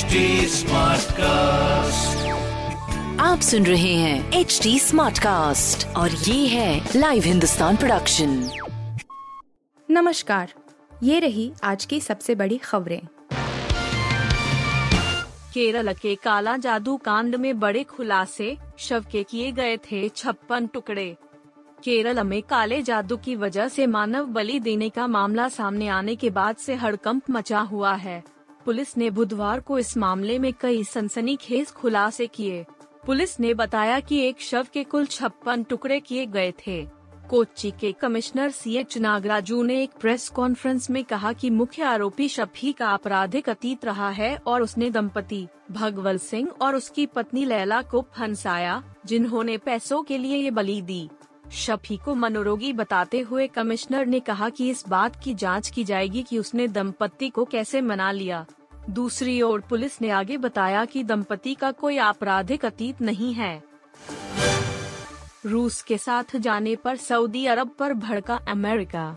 HD cast आप सुन रहे हैं एच डी स्मार्ट कास्ट और ये है लाइव हिंदुस्तान प्रोडक्शन नमस्कार ये रही आज की सबसे बड़ी खबरें। केरल के काला जादू कांड में बड़े खुलासे शव के किए गए थे छप्पन टुकड़े। केरल में काले जादू की वजह से मानव बलि देने का मामला सामने आने के बाद से हड़कंप मचा हुआ है। पुलिस ने बुधवार को इस मामले में कई सनसनीखेज खुलासे किए। पुलिस ने बताया कि एक शव के कुल छप्पन टुकड़े किए गए थे। कोच्चि के कमिश्नर सी एच नागराजू ने एक प्रेस कॉन्फ्रेंस में कहा कि मुख्य आरोपी शफी का आपराधिक अतीत रहा है और उसने दंपति भगवल सिंह और उसकी पत्नी लैला को फंसाया, जिन्होंने पैसों के लिए ये बलि दी। शफी को मनोरोगी बताते हुए कमिश्नर ने कहा कि इस बात की जाँच की जाएगी कि उसने दंपति को कैसे मना लिया। दूसरी ओर पुलिस ने आगे बताया कि दंपति का कोई आपराधिक अतीत नहीं है। रूस के साथ जाने पर सऊदी अरब पर भड़का अमेरिका।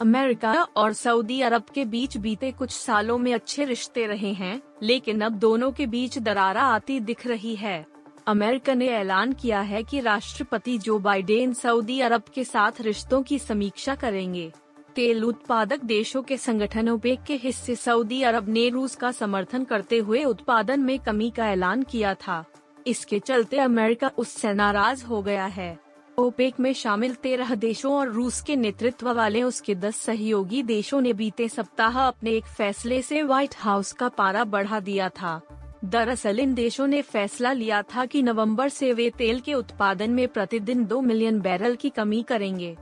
अमेरिका और सऊदी अरब के बीच बीते कुछ सालों में अच्छे रिश्ते रहे हैं, लेकिन अब दोनों के बीच दरारा आती दिख रही है। अमेरिका ने ऐलान किया है कि राष्ट्रपति जो बाइडेन सऊदी अरब के साथ रिश्तों की समीक्षा करेंगे, तेल उत्पादक देशों के संगठन ओपेक के हिस्से सऊदी अरब ने रूस का समर्थन करते हुए उत्पादन में कमी का ऐलान किया था। इसके चलते अमेरिका उससे नाराज़ हो गया है। ओपेक में शामिल तेरह देशों और रूस के नेतृत्व वाले उसके दस सहयोगी देशों ने बीते सप्ताह अपने एक फैसले से व्हाइट हाउस का पारा बढ़ा दिया था। दरअसल इन देशों ने फैसला लिया था कि नवंबर से वे तेल के उत्पादन में प्रतिदिन दो मिलियन बैरल की कमी करेंगे।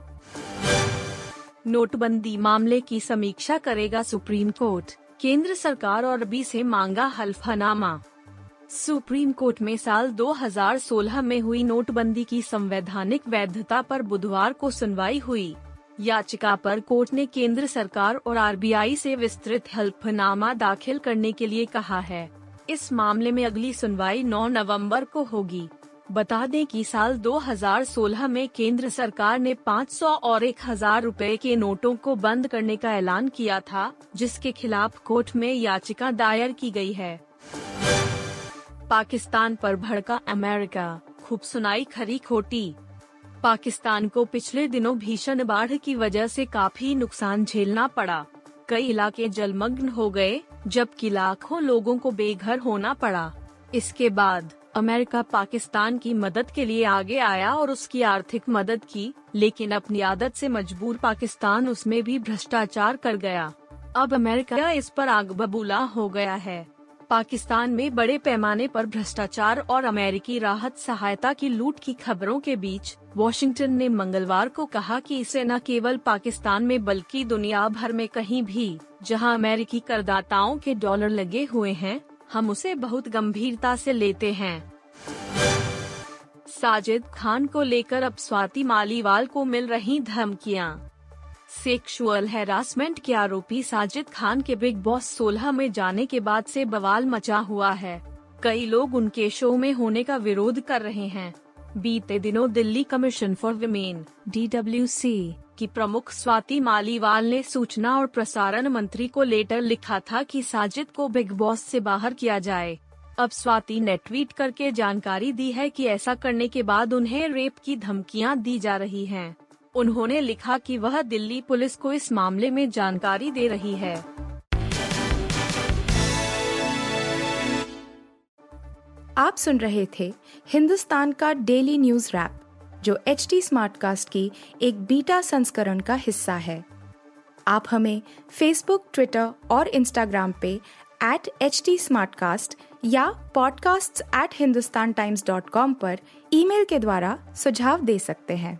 नोटबंदी मामले की समीक्षा करेगा सुप्रीम कोर्ट। केंद्र सरकार और बी से मांगा हल्फनामा। सुप्रीम कोर्ट में साल 2016 में हुई नोटबंदी की संवैधानिक वैधता पर बुधवार को सुनवाई हुई। याचिका पर कोर्ट ने केंद्र सरकार और आरबीआई से विस्तृत हल्फनामा दाखिल करने के लिए कहा है। इस मामले में अगली सुनवाई 9 नवंबर को होगी। बता दें कि साल 2016 में केंद्र सरकार ने 500 और 1000 रुपए के नोटों को बंद करने का ऐलान किया था, जिसके खिलाफ कोर्ट में याचिका दायर की गई है। पाकिस्तान पर भड़का अमेरिका, खूब सुनाई खरी खोटी। पाकिस्तान को पिछले दिनों भीषण बाढ़ की वजह से काफ़ी नुकसान झेलना पड़ा। कई इलाके जलमग्न हो गए, जबकि लाखों लोगों को बेघर होना पड़ा। इसके बाद, अमेरिका पाकिस्तान की मदद के लिए आगे आया और उसकी आर्थिक मदद की, लेकिन अपनी आदत से मजबूर पाकिस्तान उसमें भी भ्रष्टाचार कर गया। अब अमेरिका इस पर आग बबूला हो गया है। पाकिस्तान में बड़े पैमाने पर भ्रष्टाचार और अमेरिकी राहत सहायता की लूट की खबरों के बीच वॉशिंगटन ने मंगलवार को कहा कि इसे न केवल पाकिस्तान में बल्कि दुनिया भर में कहीं भी, जहाँ अमेरिकी करदाताओं के डॉलर लगे हुए हैं, हम उसे बहुत गंभीरता से लेते हैं। साजिद खान को लेकर अब स्वाति मालीवाल को मिल रही धमकियाँ। सेक्सुअल हैरासमेंट के आरोपी साजिद खान के बिग बॉस 16 में जाने के बाद से बवाल मचा हुआ है। कई लोग उनके शो में होने का विरोध कर रहे हैं। बीते दिनों Delhi commission for women D की प्रमुख स्वाति मालीवाल ने सूचना और प्रसारण मंत्री को लेटर लिखा था कि साजिद को बिग बॉस से बाहर किया जाए। अब स्वाति ने ट्वीट करके जानकारी दी है कि ऐसा करने के बाद उन्हें रेप की धमकियाँ दी जा रही हैं। उन्होंने लिखा कि वह दिल्ली पुलिस को इस मामले में जानकारी दे रही है। आप सुन रहे थे हिंदुस्तान का डेली न्यूज़ रैप, जो एच टी स्मार्टकास्ट की एक बीटा संस्करण का हिस्सा है। आप हमें फेसबुक ट्विटर और इंस्टाग्राम पे एट एच टी या podcasts@hindustantimes.com पर ईमेल के द्वारा सुझाव दे सकते हैं।